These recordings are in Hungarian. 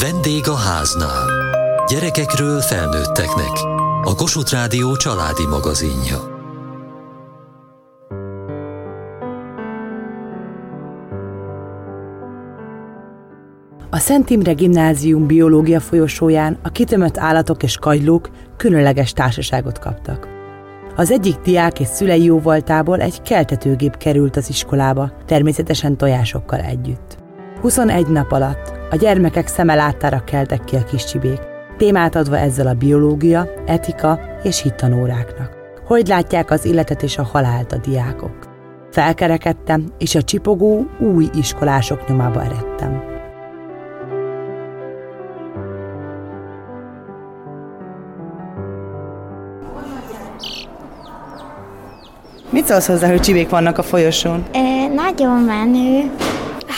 Vendég a háznál. Gyerekekről felnőtteknek. A Kossuth Rádió családi magazinja. A Szent Imre Gimnázium biológia folyosóján a kitömött állatok és kagylók különleges társaságot kaptak. Az egyik diák és szülei jóvoltából egy keltetőgép került az iskolába, természetesen tojásokkal együtt. 21 nap alatt a gyermekek szeme láttára keltek ki a kis csibék, témát adva ezzel a biológia, etika és hittanóráknak. Hogy látják az életet és a halált a diákok? Felkerekedtem, és a csipogó új iskolások nyomába eredtem. Mit szólsz hozzá, hogy csibék vannak a folyosón? E, nagyon menő.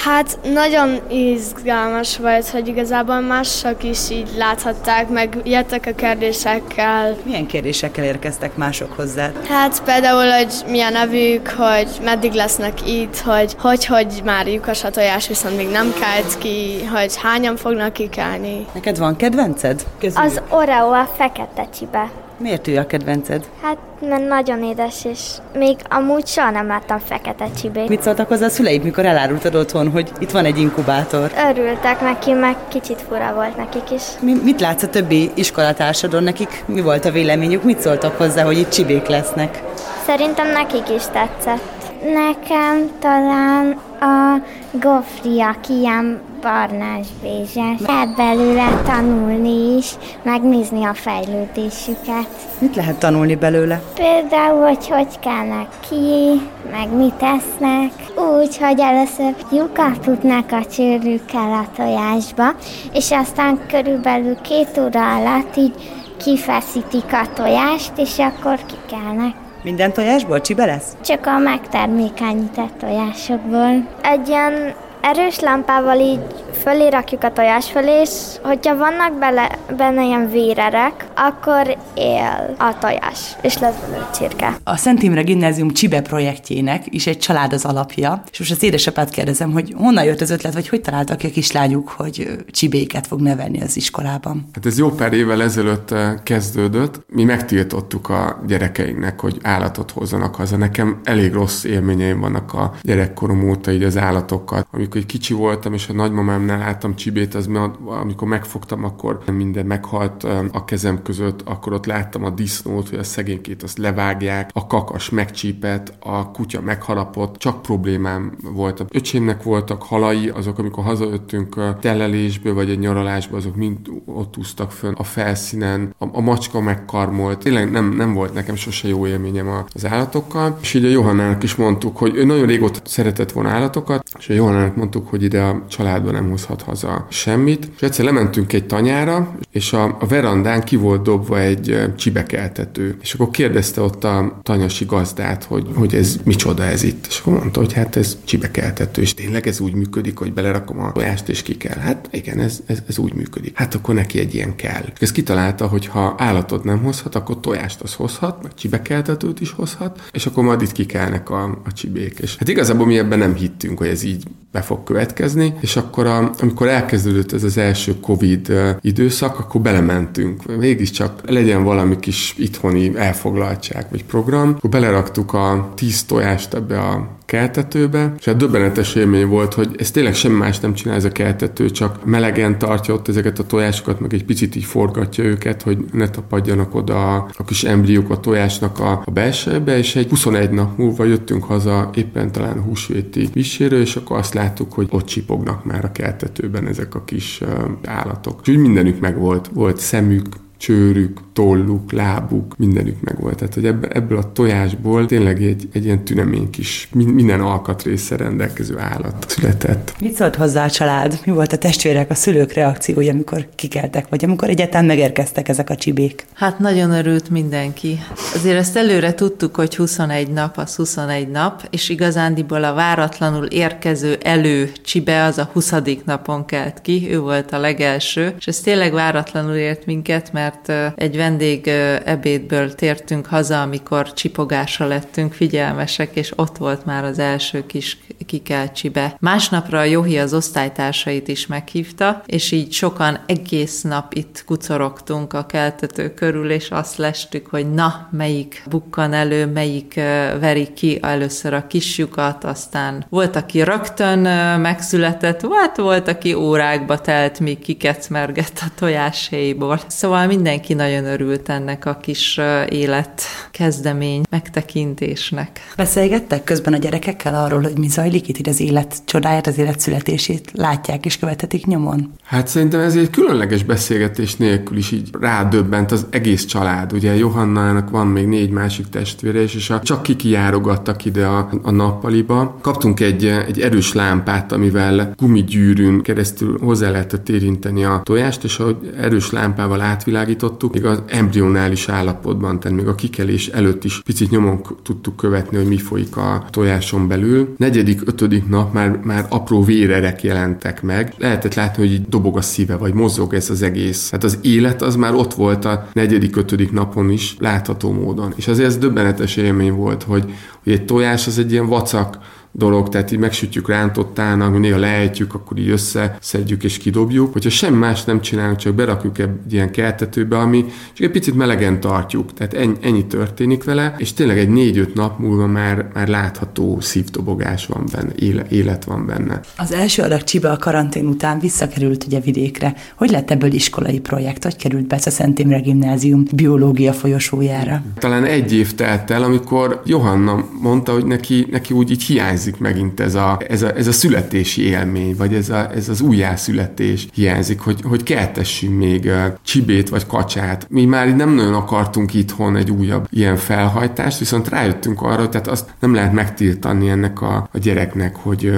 Hát nagyon izgalmas volt, hogy igazából mások is így láthatták, meg jöttek a kérdésekkel. Milyen kérdésekkel érkeztek mások hozzá? Hát például, hogy mi a nevük, hogy meddig lesznek itt, hogy hogy, hogy már lyukas a tojás, viszont még nem kelt ki, hogy hányan fognak kikelni. Neked van kedvenced? Közül. Az Oreo a fekete csibe. Miért ő a kedvenced? Hát, mert nagyon édes, és még amúgy soha nem láttam fekete csibét. Mit szóltak hozzá a szüleid, mikor elárultad otthon, hogy itt van egy inkubátor? Örültek neki, meg kicsit fura volt nekik is. Mi, mit látsz a többi iskolatársadon nekik? Mi volt a véleményük? Mit szóltak hozzá, hogy itt csibék lesznek? Szerintem nekik is tetszett. Nekem talán a gofri, aki ilyen barnás bézses. Lehet belőle tanulni is, megnézni a fejlődésüket. Mit lehet tanulni belőle? Például, hogy hogy kelnek ki, meg mit esznek. Úgy, hogy először lyukat tudnak a csőrükkel a tojásba, és aztán körülbelül két óra alatt így kifeszítik a tojást, és akkor kikelnek. Minden tojásból csibe lesz? Csak a megtermékenyített tojásokból. Egy ilyen erős lámpával így fölé rakjuk a tojás fölé, és hogyha vannak bele, benne ilyen vérerek, akkor él a tojás, és lesz belőle csirke. A Szent Imre Gimnázium Csibe projektjének is egy család az alapja, és most az édesapát kérdezem, hogy honnan jött az ötlet, vagy hogy találtak ki a kislányuk, hogy csibéket fog nevelni az iskolában? Hát ez jó pár évvel ezelőtt kezdődött. Mi megtiltottuk a gyerekeinknek, hogy állatot hozzanak haza. Nekem elég rossz élményeim vannak a gyerekkorom óta így az állatokkal. Amikor egy kicsi voltam, és a nagymamámnál láttam csibét, az amikor megfogtam, akkor minden meghalt a kezem között, akkor ott láttam a disznót, hogy a szegénykét azt levágják, a kakas megcsípett, a kutya megharapott, csak problémám volt. Öcsémnek voltak halai, azok, amikor hazajöttünk a telelésből, vagy egy nyaralásba, azok mind ott úsztak fönn a felszínen, a, a macska megkarmolt. Tényleg nem, nem volt nekem sose jó élményem az állatokkal. És így a Johannának is mondtuk, hogy ő nagyon régóta szeretett volna állatokat, és a Johannának mondtuk, hogy ide a családban nem hoz hozhat haza semmit. És egyszer lementünk egy tanyára, és a, a verandán ki volt dobva egy csibekeltető. És akkor kérdezte ott a tanyasi gazdát, hogy, hogy ez micsoda ez itt. És akkor mondta, hogy hát ez csibekeltető, és tényleg ez úgy működik, hogy belerakom a tojást, és ki kell. Hát igen, ez, ez, ez úgy működik. Hát akkor neki egy ilyen kell. És ezt kitalálta, hogy ha állatot nem hozhat, akkor tojást az hozhat, meg csibekeltetőt is hozhat, és akkor majd itt kikelnek a, a csibék. És hát igazából mi ebben nem hittünk, hogy ez így be fog következni, és akkor a, amikor elkezdődött ez az első Covid időszak, akkor belementünk. Mégiscsak legyen valami kis itthoni elfoglaltság vagy program. Akkor beleraktuk a tíz tojást ebbe a keltetőbe, és hát döbbenetes élmény volt, hogy ez tényleg semmi más nem csinál ez a keltető, csak melegen tartja ott ezeket a tojásokat, meg egy picit így forgatja őket, hogy ne tapadjanak oda a, kis embriók a tojásnak a, a belsejébe, és egy 21 nap múlva jöttünk haza éppen talán húsvéti visséről, és akkor azt láttuk, hogy ott csipognak már a keltetőben ezek a kis állatok. Úgyhogy mindenük meg volt. Volt szemük, csőrük, tolluk, lábuk, mindenük meg volt. Tehát, hogy ebből, ebből a tojásból tényleg egy, egy ilyen tünemény kis, minden alkatrészre rendelkező állat született. Mit szólt hozzá a család? Mi volt a testvérek, a szülők reakciója, amikor kikeltek, vagy amikor egyáltalán megérkeztek ezek a csibék? Hát nagyon örült mindenki. Azért ezt előre tudtuk, hogy 21 nap az 21 nap, és igazándiból a váratlanul érkező elő csibe az a 20. napon kelt ki, ő volt a legelső, és ez tényleg váratlanul ért minket, mert mert egy vendég ebédből tértünk haza, amikor csipogásra lettünk figyelmesek, és ott volt már az első kis kikelcsibe. Másnapra a Johi az osztálytársait is meghívta, és így sokan egész nap itt kucorogtunk a keltető körül, és azt lestük, hogy na, melyik bukkan elő, melyik veri ki először a kisjukat, aztán volt, aki rögtön megszületett, hát volt, aki órákba telt, míg kikecmergett a tojáshéjból. Szóval mindenki nagyon örült ennek a kis élet kezdemény megtekintésnek. Beszélgettek közben a gyerekekkel arról, hogy mi zajlik itt, az élet csodáját, az élet születését látják és követetik nyomon? Hát szerintem ez egy különleges beszélgetés nélkül is így rádöbbent az egész család. Ugye Johannának van még négy másik testvére, és a csak kikijárogattak ide a, a nappaliba. Kaptunk egy, egy erős lámpát, amivel gumigyűrűn keresztül hozzá lehetett érinteni a tojást, és ahogy erős lámpával átvilágítottuk, még az embrionális állapotban, tehát még a kikelés előtt is picit nyomon tudtuk követni, hogy mi folyik a tojáson belül. Negyedik, ötödik nap már, már apró vérerek jelentek meg. Lehetett látni, hogy így dobog a szíve, vagy mozog ez az egész. Hát az élet az már ott volt a negyedik, ötödik napon is látható módon. És azért ez döbbenetes élmény volt, hogy, hogy egy tojás az egy ilyen vacak dolog, tehát így megsütjük rántottának, néha lejtjük, akkor így összeszedjük és kidobjuk. Hogyha semmi más nem csinálunk, csak berakjuk egy ilyen keltetőbe, ami csak egy picit melegen tartjuk. Tehát ennyi, ennyi történik vele, és tényleg egy négy-öt nap múlva már, már látható szívdobogás van benne, éle, élet van benne. Az első adag Csiba a karantén után visszakerült ugye vidékre. Hogy lett ebből iskolai projekt? Hogy került be a Szent Imre Gimnázium biológia folyosójára? Talán egy év telt el, amikor Johanna mondta, hogy neki, neki úgy így hiányzik hiányzik megint ez a, ez a, ez a születési élmény, vagy ez, a, ez az újjászületés hiányzik, hogy, hogy keltessünk még csibét vagy kacsát. Mi már nem nagyon akartunk itthon egy újabb ilyen felhajtást, viszont rájöttünk arra, tehát azt nem lehet megtiltani ennek a, a gyereknek, hogy,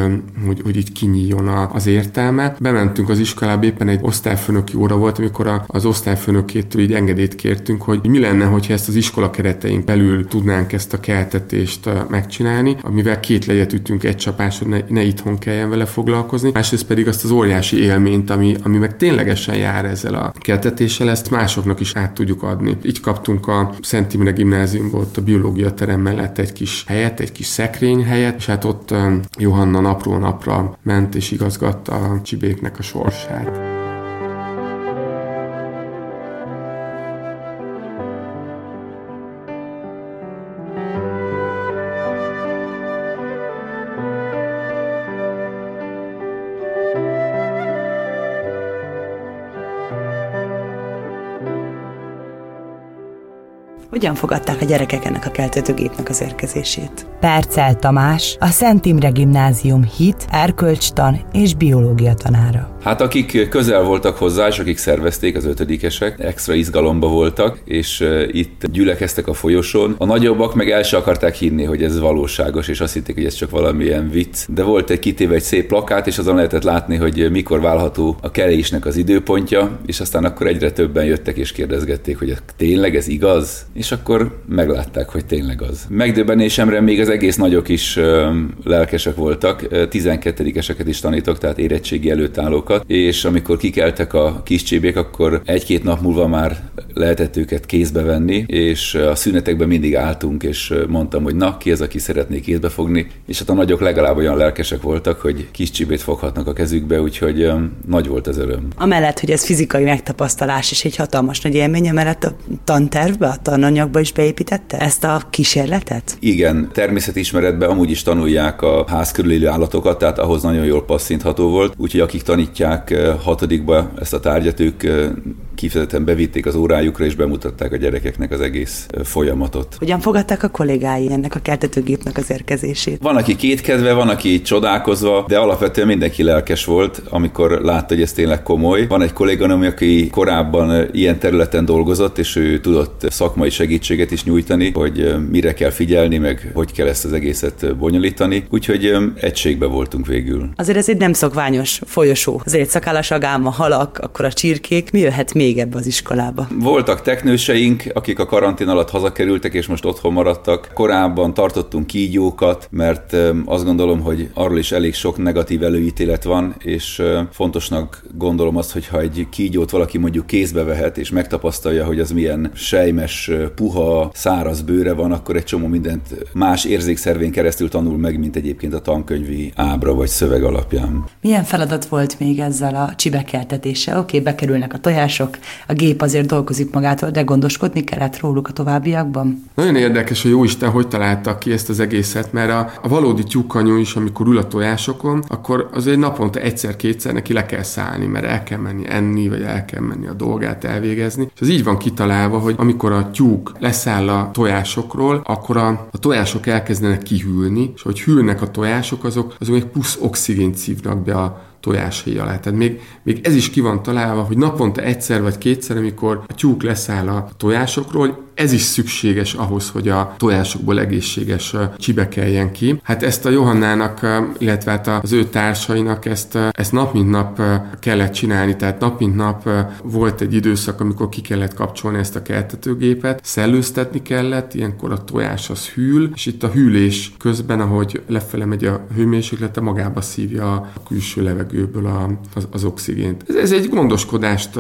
hogy, hogy így kinyíljon az értelme. Bementünk az iskolába, éppen egy osztályfőnöki óra volt, amikor a, az osztályfőnökétől így engedélyt kértünk, hogy mi lenne, hogyha ezt az iskola kereteink belül tudnánk ezt a keltetést megcsinálni, amivel két legyet ütünk egy csapásra, ne, ne itthon kelljen vele foglalkozni. Másrészt pedig azt az óriási élményt, ami, ami meg ténylegesen jár ezzel a keltetéssel, ezt másoknak is át tudjuk adni. Így kaptunk a Szent Imre gimnáziumból a biológia terem mellett egy kis helyet, egy kis szekrény helyet, és hát ott Johanna napról napra ment és igazgatta a csibéknek a sorsát. Hogyan fogadták a gyerekek ennek a keltetőgépnek az érkezését? Percel Tamás, a Szent Imre Gimnázium hit, erkölcstan és biológia tanára. Hát akik közel voltak hozzá, és akik szervezték, az ötödikesek, extra izgalomba voltak, és itt gyülekeztek a folyosón. A nagyobbak meg el se akarták hinni, hogy ez valóságos, és azt hitték, hogy ez csak valamilyen vicc. De volt egy kitéve egy szép plakát, és azon lehetett látni, hogy mikor válható a kelésnek az időpontja, és aztán akkor egyre többen jöttek és kérdezgették, hogy tényleg ez igaz? És akkor meglátták, hogy tényleg az. Megdöbbenésemre még az egész nagyok is lelkesek voltak, 12-eseket is tanítok, tehát érettségi előtt állókat, és amikor kikeltek a kis csébék, akkor egy-két nap múlva már lehetett őket kézbe venni, és a szünetekben mindig álltunk, és mondtam, hogy na, ki az, aki szeretné kézbe fogni, és hát a nagyok legalább olyan lelkesek voltak, hogy kis csibét foghatnak a kezükbe, úgyhogy nagy volt az öröm. Amellett, hogy ez fizikai megtapasztalás és egy hatalmas nagy élmény, amellett a tantervbe, a tananyagba is beépítette ezt a kísérletet? Igen, természetismeretben amúgy is tanulják a ház körül élő állatokat, tehát ahhoz nagyon jól passzintható volt, úgyhogy akik tanítják tanítják hatodikba ezt a tárgyat, ők kifejezetten bevitték az órájukra, és bemutatták a gyerekeknek az egész folyamatot. Hogyan fogadták a kollégái ennek a keltetőgépnek az érkezését? Van, aki kétkedve, van, aki csodálkozva, de alapvetően mindenki lelkes volt, amikor látta, hogy ez tényleg komoly. Van egy kolléganom, aki korábban ilyen területen dolgozott, és ő tudott szakmai segítséget is nyújtani, hogy mire kell figyelni, meg hogy kell ezt az egészet bonyolítani. Úgyhogy egységbe voltunk végül. Azért ez egy nem szokványos folyosó. Azért szakállas a gáma, halak, akkor a csirkék. Mi jöhet még még ebbe az iskolába? Voltak teknőseink, akik a karantén alatt hazakerültek, és most otthon maradtak. Korábban tartottunk kígyókat, mert azt gondolom, hogy arról is elég sok negatív előítélet van, és fontosnak gondolom azt, hogy ha egy kígyót valaki mondjuk kézbe vehet, és megtapasztalja, hogy az milyen sejmes, puha, száraz bőre van, akkor egy csomó mindent más érzékszervén keresztül tanul meg, mint egyébként a tankönyvi ábra vagy szöveg alapján. Milyen feladat volt még ezzel a csibekeltetéssel? Oké, okay, bekerülnek a tojások, a gép azért dolgozik magától, de gondoskodni kellett róluk a továbbiakban? Nagyon érdekes, hogy jó Isten hogy találta ki ezt az egészet, mert a, a valódi tyúkanyú is, amikor ül a tojásokon, akkor azért naponta egyszer-kétszer neki le kell szállni, mert el kell menni enni, vagy el kell menni a dolgát elvégezni. És az így van kitalálva, hogy amikor a tyúk leszáll a tojásokról, akkor a, a tojások elkezdenek kihűlni, és hogy hűlnek a tojások, azok, azok még plusz oxigént szívnak be a tojáshéj alá. Tehát még, még ez is ki van találva, hogy naponta egyszer vagy kétszer, amikor a tyúk leszáll a tojásokról, ez is szükséges ahhoz, hogy a tojásokból egészséges csibe keljen ki. Hát ezt a Johannának, illetve hát az ő társainak ezt, ezt nap mint nap kellett csinálni, tehát nap mint nap volt egy időszak, amikor ki kellett kapcsolni ezt a keltetőgépet, szellőztetni kellett, ilyenkor a tojás az hűl, és itt a hűlés közben, ahogy lefele megy a hőmérséklete, magába szívja a külső levegőből a, az, az oxigént. Ez, ez egy gondoskodást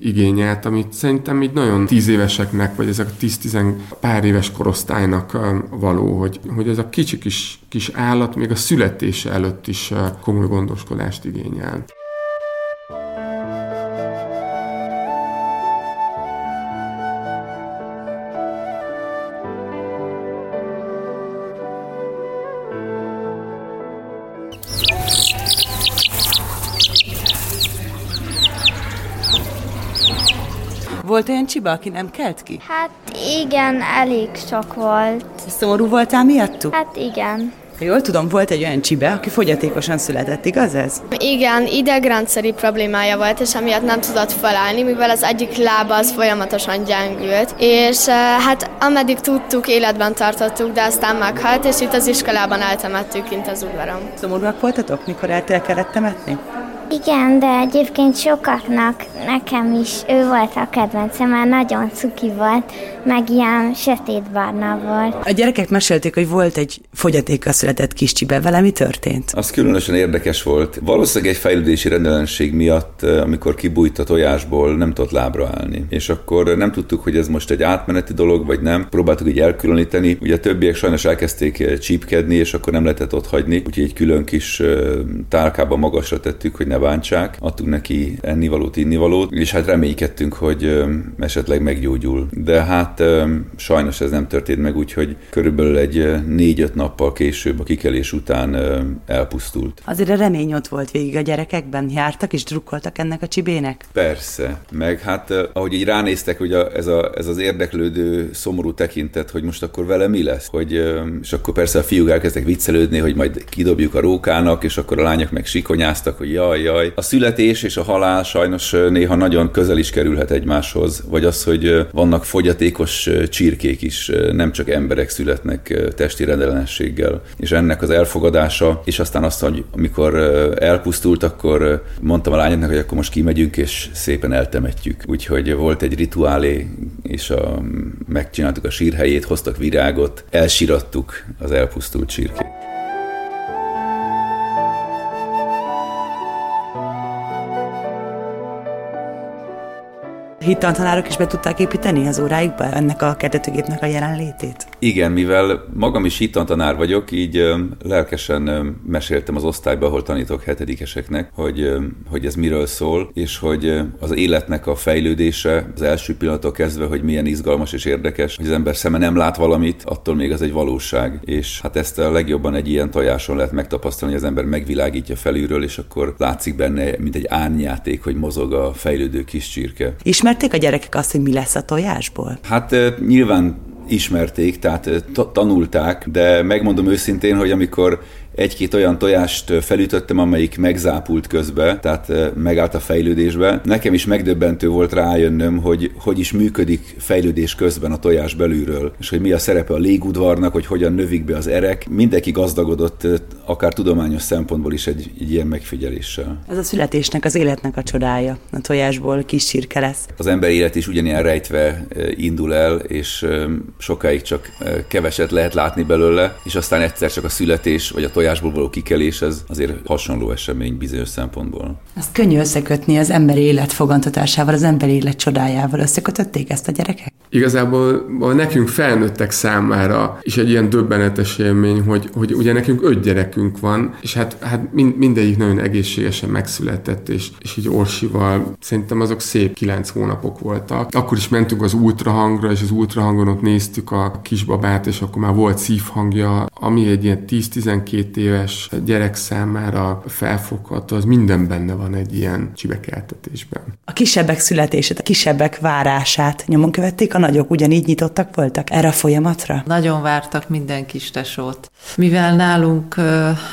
igényelt, amit szerintem így nagyon tíz éveseknek, vagy ezek a 10-10 pár éves korosztálynak való, hogy, hogy ez a kicsi kis, kis állat még a születése előtt is komoly gondoskodást igényel. Volt olyan csiba, aki nem kelt ki? Hát igen, elég sok volt. Szomorú voltál miattuk? Hát igen. Jól tudom, volt egy olyan csibe, aki fogyatékosan született, igaz ez? Igen, idegrendszeri problémája volt, és emiatt nem tudott felállni, mivel az egyik lába az folyamatosan gyengült. És hát ameddig tudtuk, életben tartottuk, de aztán meghalt, és itt az iskolában eltemettük kint az udvaron. Szomorúak voltatok, mikor el kellett temetni? Igen, de egyébként sokaknak, nekem is ő volt a kedvencem, mert nagyon cuki volt, meg ilyen sötétbarna volt. A gyerekek mesélték, hogy volt egy fogyatékkal született kis csibe, vele mi történt? Az különösen érdekes volt. Valószínűleg egy fejlődési rendellenesség miatt, eh, amikor kibújt a tojásból, nem tudott lábra állni. És akkor nem tudtuk, hogy ez most egy átmeneti dolog, vagy nem. Próbáltuk így elkülöníteni. Ugye a többiek sajnos elkezdték eh, csípkedni, és akkor nem lehetett ott hagyni. Úgyhogy egy külön kis eh, tálkába magasra tettük, hogy ne bántsák. Adtunk neki ennivalót, innivalót, és hát reménykedtünk, hogy esetleg meggyógyul. De hát sajnos ez nem történt meg, úgyhogy körülbelül egy négy-öt nappal később a kikelés után elpusztult. Azért a remény ott volt végig a gyerekekben, jártak és drukkoltak ennek a csibének? Persze, meg hát ahogy így ránéztek, hogy a, ez, a, ez az érdeklődő, szomorú tekintet, hogy most akkor vele mi lesz, hogy, és akkor persze a fiúk elkezdtek viccelődni, hogy majd kidobjuk a rókának, és akkor a lányok meg sikonyáztak, hogy jaj, jaj. A születés és a halál sajnos néha nagyon közel is kerülhet egymáshoz, vagy az, hogy vannak fogyatékos csirkék is, nem csak emberek születnek testi rendellenességgel. És ennek az elfogadása, és aztán azt, hogy amikor elpusztult, akkor mondtam a lányoknak, hogy akkor most kimegyünk, és szépen eltemetjük. Úgyhogy volt egy rituálé, és a, megcsináltuk a sírhelyét, hoztak virágot, elsirattuk az elpusztult csirkét. Hittantanárok is be tudták építeni az óráikba ennek a kedvetőgépnek a jelenlétét? Igen, mivel magam is hittantanár vagyok, így lelkesen meséltem az osztályba, ahol tanítok hetedikeseknek, hogy, hogy ez miről szól, és hogy az életnek a fejlődése az első pillanattól kezdve, hogy milyen izgalmas és érdekes, hogy az ember szeme nem lát valamit, attól még az egy valóság. És hát ezt a legjobban egy ilyen tojáson lehet megtapasztalni, hogy az ember megvilágítja felülről, és akkor látszik benne, mint egy árnyáték, hogy mozog a fejlődő kis csirke. Ismert ismerték a gyerekek azt, hogy mi lesz a tojásból? Hát nyilván ismerték, tehát tanulták, de megmondom őszintén, hogy amikor egy-két olyan tojást felütöttem, amelyik megzápult közbe, tehát megállt a fejlődésbe. Nekem is megdöbbentő volt rájönnöm, hogy hogy is működik fejlődés közben a tojás belülről, és hogy mi a szerepe a légudvarnak, hogy hogyan növik be az erek. Mindenki gazdagodott, akár tudományos szempontból is egy, egy ilyen megfigyeléssel. Ez a születésnek, az életnek a csodája. A tojásból kis csirke lesz. Az ember élet is ugyanilyen rejtve indul el, és sokáig csak keveset lehet látni belőle, és aztán egyszer csak a születés, vagy a tojásból való kikelés, ez azért hasonló esemény bizonyos szempontból. Azt könnyű összekötni az emberi élet fogantatásával, az emberi élet csodájával. Összekötötték ezt a gyerekek? Igazából nekünk felnőttek számára is egy ilyen döbbenetes élmény, hogy, hogy ugye nekünk öt gyerekünk van, és hát, hát mind, mindegyik nagyon egészségesen megszületett, és, és így Orsival szerintem azok szép kilenc hónapok voltak. Akkor is mentünk az ultrahangra, és az ultrahangon ott néztük a kisbabát, és akkor már volt szívhangja, ami egy ilyen 10-12 éves gyerek számára felfogható, az minden benne van egy ilyen csibekeltetésben. A kisebbek születését, a kisebbek várását nyomon követték, a nagyok ugyanígy nyitottak voltak erre a folyamatra? Nagyon vártak minden kis tesót. Mivel nálunk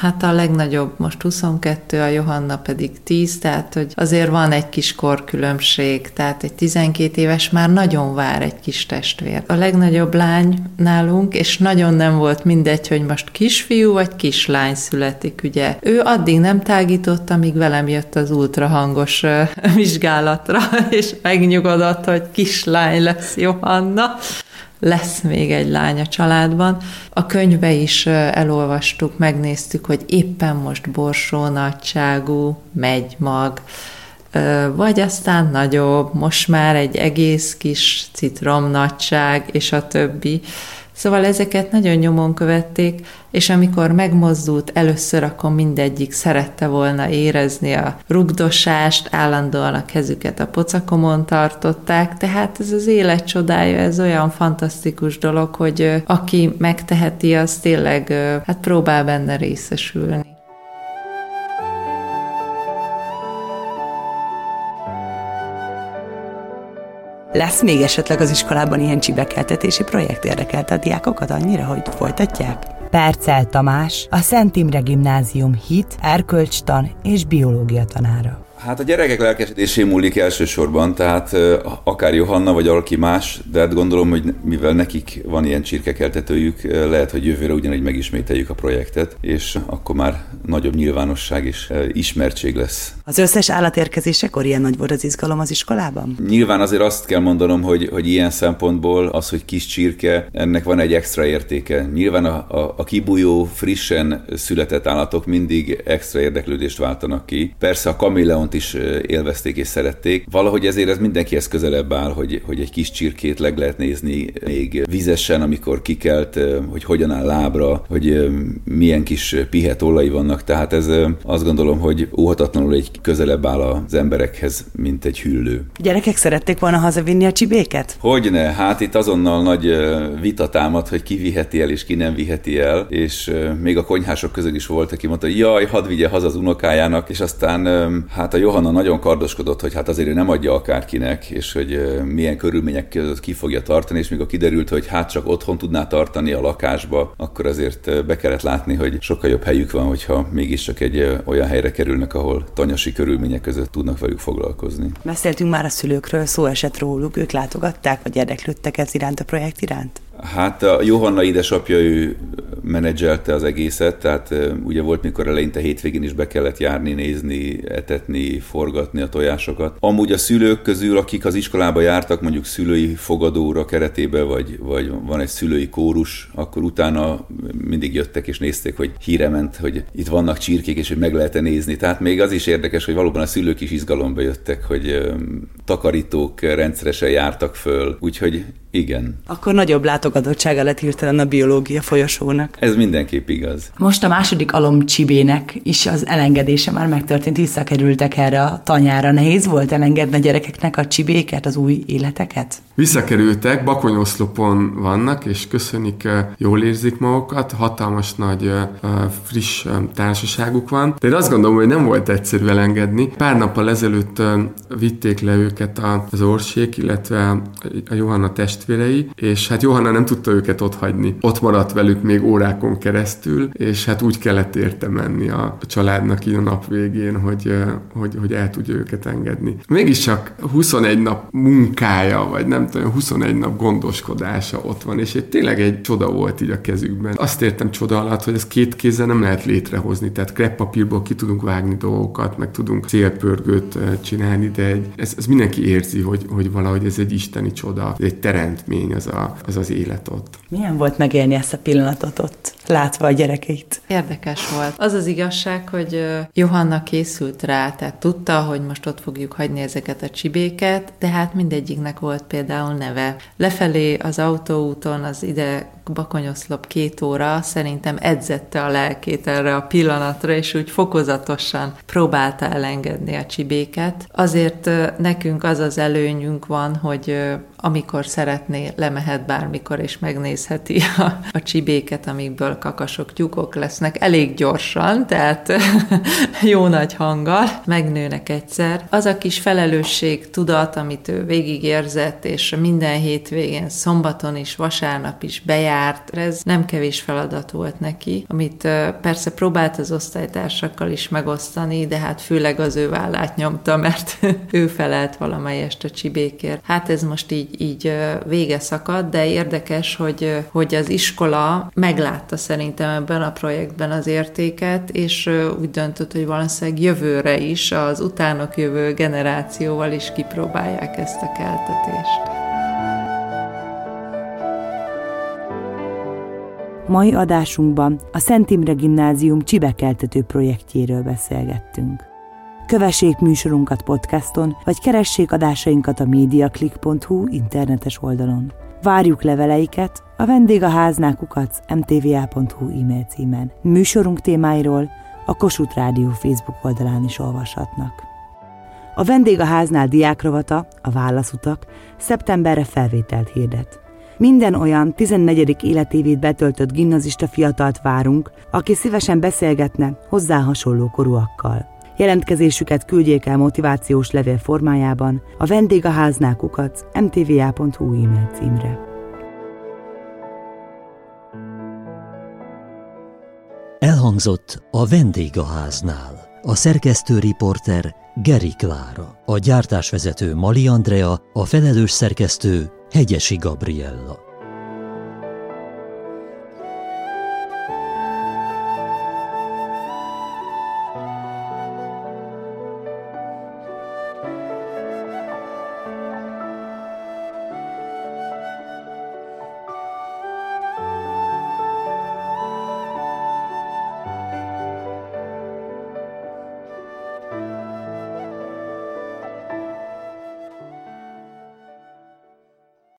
hát a legnagyobb most 22, a Johanna pedig 10, tehát hogy azért van egy kis korkülönbség, tehát egy 12 éves már nagyon vár egy kis testvér. A legnagyobb lány nálunk, és nagyon nem volt mindegy, hogy most kisfiú vagy kislány születik, ugye. Ő addig nem tágított, amíg velem jött az ultrahangos vizsgálatra, és megnyugodott, hogy kislány lesz Johanna lesz még egy lány a családban. A könyve is elolvastuk, megnéztük, hogy éppen most borsó nagyságú, megy mag, vagy aztán nagyobb, most már egy egész kis citrom nagyság, és a többi. Szóval ezeket nagyon nyomon követték, és amikor megmozdult először, akkor mindegyik szerette volna érezni a rugdosást, állandóan a kezüket a pocakomon tartották, tehát ez az élet csodája, ez olyan fantasztikus dolog, hogy aki megteheti, az tényleg hát próbál benne részesülni. Lesz még esetleg az iskolában ilyen csibekeltetési projekt érdekelte a diákokat annyira, hogy folytatják? Percel Tamás, a Szent Imre Gimnázium hit, erkölcstan és biológia tanára. Hát a gyerekek lelkesedésé múlik elsősorban, tehát akár Johanna vagy valaki más, de hát gondolom, hogy mivel nekik van ilyen csirkekeltetőjük, lehet, hogy jövőre ugyanígy megismételjük a projektet, és akkor már nagyobb nyilvánosság és ismertség lesz. Az összes állatérkezésekor ilyen nagy volt az izgalom az iskolában? Nyilván azért azt kell mondanom, hogy, hogy ilyen szempontból az, hogy kis csirke, ennek van egy extra értéke. Nyilván a, a, a kibújó, frissen született állatok mindig extra érdeklődést váltanak ki. Persze a kameleont is élvezték és szerették. Valahogy ezért ez mindenkihez közelebb áll, hogy, hogy egy kis csirkét leg lehet nézni még vizesen, amikor kikelt, hogy hogyan áll lábra, hogy milyen kis pihetollai vannak. Tehát ez azt gondolom, hogy óhatatlanul egy közelebb áll az emberekhez, mint egy hüllő. Gyerekek szerették volna hazavinni a csibéket? Hogyne, hát itt azonnal nagy vita támad, hogy ki viheti el és ki nem viheti el, és még a konyhások között is volt, aki mondta, hogy jaj, hadd vigye haza az unokájának, és aztán hát a Johanna nagyon kardoskodott, hogy hát azért ő nem adja akárkinek, és hogy milyen körülmények között ki fogja tartani, és mikor kiderült, hogy hát csak otthon tudná tartani a lakásba, akkor azért be kellett látni, hogy sokkal jobb helyük van, hogyha mégiscsak egy olyan helyre kerülnek, ahol tanyasi körülmények között tudnak velük foglalkozni. Beszéltünk már a szülőkről, szó esett róluk, ők látogatták, vagy érdeklődtek ez iránt a projekt iránt? Hát a Johanna édesapja, ő menedzselte az egészet, tehát ugye volt, mikor eleinte hétvégén is be kellett járni, nézni, etetni, forgatni a tojásokat. Amúgy a szülők közül, akik az iskolába jártak, mondjuk szülői fogadóra keretébe, vagy, vagy van egy szülői kórus, akkor utána mindig jöttek és nézték, hogy híre ment, hogy itt vannak csirkék, és hogy meg lehet nézni. Tehát még az is érdekes, hogy valóban a szülők is izgalomba jöttek, hogy takarítók rendszeresen jártak föl, úgyhogy igen. Akkor nagyobb látogatottsága lett hirtelen a biológia folyosónak. Ez mindenképp igaz. Most a második alom csibének is az elengedése már megtörtént, visszakerültek erre a tanyára. Nehéz volt elengedni a gyerekeknek a csibéket, az új életeket? Visszakerültek, bakonyoszlopon vannak, és köszönik, jól érzik magukat, hatalmas nagy friss társaságuk van. De én azt gondolom, hogy nem volt egyszerű elengedni. Pár nappal ezelőtt vitték le őket az orsék, illetve a Johanna testvérei, és hát Johanna nem tudta őket ott hagyni. Ott maradt velük még órákon keresztül, és hát úgy kellett érte menni a családnak így a nap végén, hogy, hogy, hogy el tudja őket engedni. Mégiscsak 21 nap munkája, vagy nem tudom, 21 nap gondoskodása ott van, és egy, tényleg egy csoda volt így a kezükben. Azt értem csoda alatt, hogy ez két kézzel nem lehet létrehozni, tehát kreppapírból ki tudunk vágni dolgokat, meg tudunk célpörgőt csinálni, de egy, ez, ez mindenki érzi, hogy, hogy valahogy ez egy isteni csoda, egy teremtmény az, a, az az élet ott. Milyen volt megélni ezt a pillanatot ott, látva a gyerekeit? Érdekes volt. Az az igazság, hogy Johanna készült rá, tehát tudta, hogy most ott fogjuk hagyni ezeket a csibéket, de hát mindegyiknek volt például neve. Lefelé az autóúton az ide bakonyoszlop két óra szerintem edzette a lelkét erre a pillanatra, és úgy fokozatosan próbálta elengedni a csibéket. Azért nekünk az az előnyünk van, hogy amikor szeretné, lemehet bármikor, és megnézheti a, a csibéket, amikből kakasok, tyúkok lesznek elég gyorsan, tehát jó nagy hanggal, megnőnek egyszer. Az a kis felelősség, tudat, amit ő végigérzett, és minden hétvégén, szombaton is, vasárnap is bejárt, ez nem kevés feladat volt neki, amit persze próbált az osztálytársakkal is megosztani, de hát főleg az ő vállát nyomta, mert ő felelt valamelyest a csibékért. Hát ez most így így, vége szakadt, de érdekes, hogy, hogy az iskola meglátta szerintem ebben a projektben az értéket, és úgy döntött, hogy valószínűleg jövőre is, az utánok jövő generációval is kipróbálják ezt a keltetést. Mai adásunkban a Szent Imre Gimnázium csibekeltető projektjéről beszélgettünk. Kövessék műsorunkat podcaston, vagy keressék adásainkat a mediaclick.hu internetes oldalon. Várjuk leveleiket a vendégaháznákukat mtva.hu e-mail címen. Műsorunk témáiról a Kossuth Rádió Facebook oldalán is olvashatnak. A vendégháznál diákrovata, a válaszutak szeptemberre felvételt hirdet. Minden olyan 14. életévét betöltött gimnazista fiatalt várunk, aki szívesen beszélgetne hozzá hasonló korúakkal. Jelentkezésüket küldjék el motivációs levél formájában a vendégháznál kukac mtva.hu e-mail címre. Elhangzott a vendégháznál. A szerkesztő riporter Geri Klára, a gyártásvezető Mali Andrea, a felelős szerkesztő Hegyesi Gabriella.